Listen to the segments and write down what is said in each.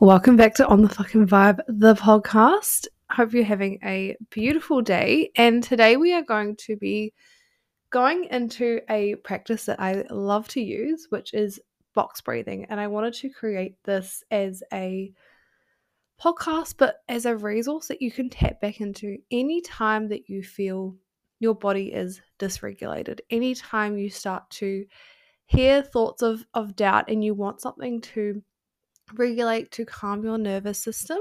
Welcome back to On the Fucking Vibe, the podcast. Hope you're having a beautiful day. And today we are going to be going into a practice that I love to use, which is box breathing. And I wanted to create this as a podcast, but as a resource that you can tap back into any time that you feel your body is dysregulated, anytime you start to hear thoughts of, of doubt and you want something to regulate to calm your nervous system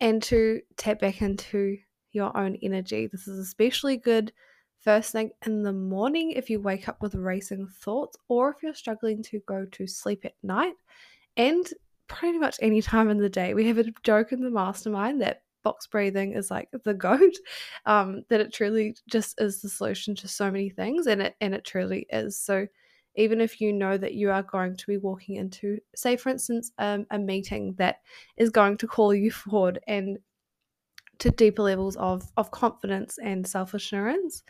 and to tap back into your own energy. This is especially good first thing in the morning if you wake up with racing thoughts or if you're struggling to go to sleep at night and pretty much any time in the day. We have a joke in the mastermind that box breathing is like the goat um, that it truly just is the solution to so many things and it and it truly is so even if you know that you are going to be walking into, say, for instance, um, a meeting that is going to call you forward and to deeper levels of, of confidence and self assurance,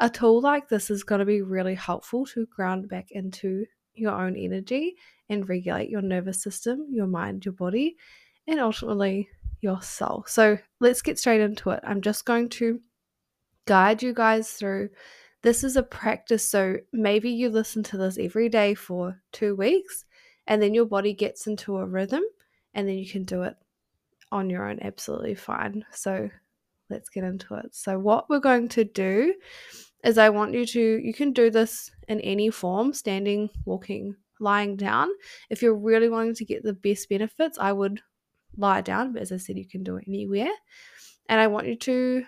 a tool like this is going to be really helpful to ground back into your own energy and regulate your nervous system, your mind, your body, and ultimately your soul. So let's get straight into it. I'm just going to guide you guys through this is a practice. So maybe you listen to this every day for two weeks and then your body gets into a rhythm and then you can do it on your own absolutely fine. So let's get into it. So, what we're going to do is I want you to, you can do this in any form standing, walking, lying down. If you're really wanting to get the best benefits, I would lie down, but as I said, you can do it anywhere. And I want you to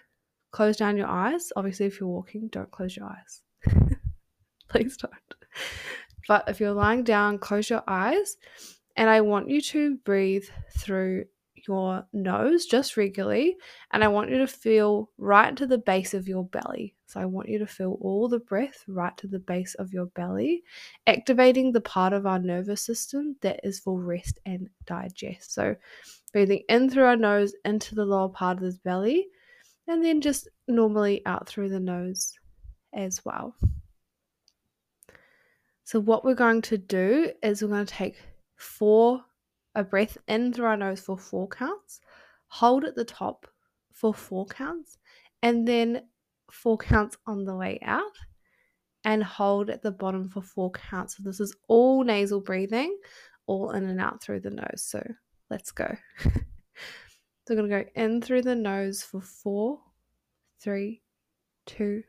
close down your eyes. Obviously, if you're walking, don't close your eyes. Please don't. But if you're lying down, close your eyes. And I want you to breathe through your nose just regularly. And I want you to feel right to the base of your belly. So I want you to feel all the breath right to the base of your belly, activating the part of our nervous system that is for rest and digest. So breathing in through our nose into the lower part of the belly and then just normally out through the nose as well. So, what we're going to do is we're going to take four, a breath in through our nose for four counts, hold at the top for four counts, and then four counts on the way out, and hold at the bottom for four counts. So, this is all nasal breathing, all in and out through the nose. So, let's go. So we're going to go in through the nose for four, three, two,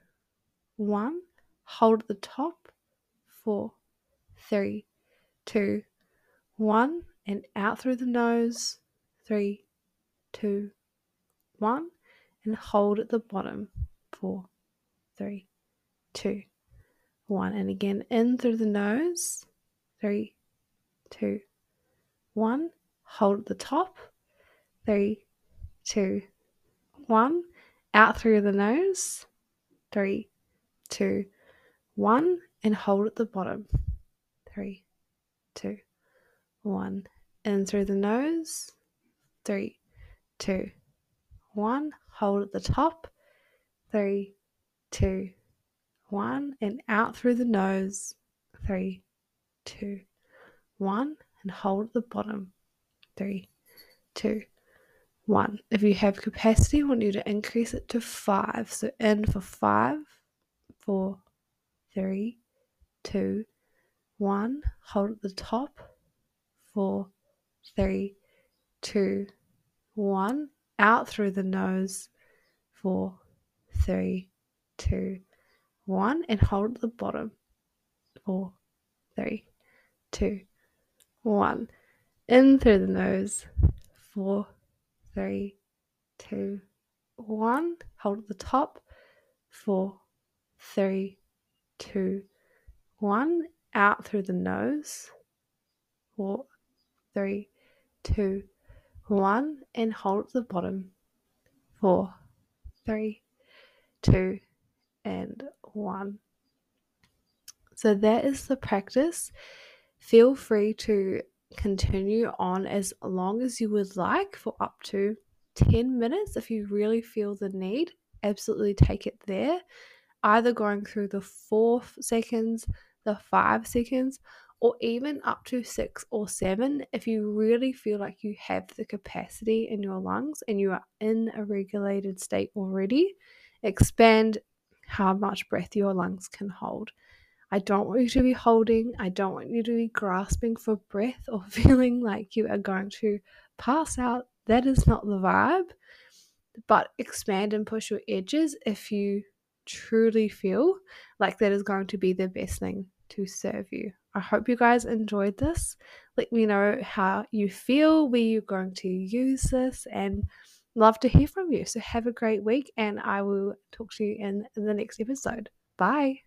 one. Hold at the top. Four, three, two, one. And out through the nose. Three, two, one. And hold at the bottom. Four, three, two, one. And again, in through the nose. Three, two, one. Hold at the top. Three, two, one. Out through the nose. Three, two, one. And hold at the bottom. Three, two, one. In through the nose. Three, two, one. Hold at the top. Three, two, one. And out through the nose. Three, two, one. And hold at the bottom. Three, two, one. If you have capacity, want you to increase it to five. So in for five, four, three, two, one. Hold at the top. Four, three, two, one. Out through the nose. Four, three, two, one. And hold at the bottom. Four, three, two, one. In through the nose. Four, three, two, one. Hold at the top. Four, three, two, one. Out through the nose. Four, three, two, one. And hold at the bottom. Four, three, two, and one. So that is the practice. Feel free to continue on as long as you would like for up to 10 minutes if you really feel the need. Absolutely take it there. Either going through the four seconds, the five seconds, or even up to six or seven if you really feel like you have the capacity in your lungs and you are in a regulated state already. Expand how much breath your lungs can hold. I don't want you to be holding, I don't want you to be grasping for breath or feeling like you are going to pass out. That is not the vibe. But expand and push your edges if you truly feel like that is going to be the best thing to serve you. I hope you guys enjoyed this. Let me know how you feel, where you're going to use this, and love to hear from you. So, have a great week, and I will talk to you in the next episode. Bye.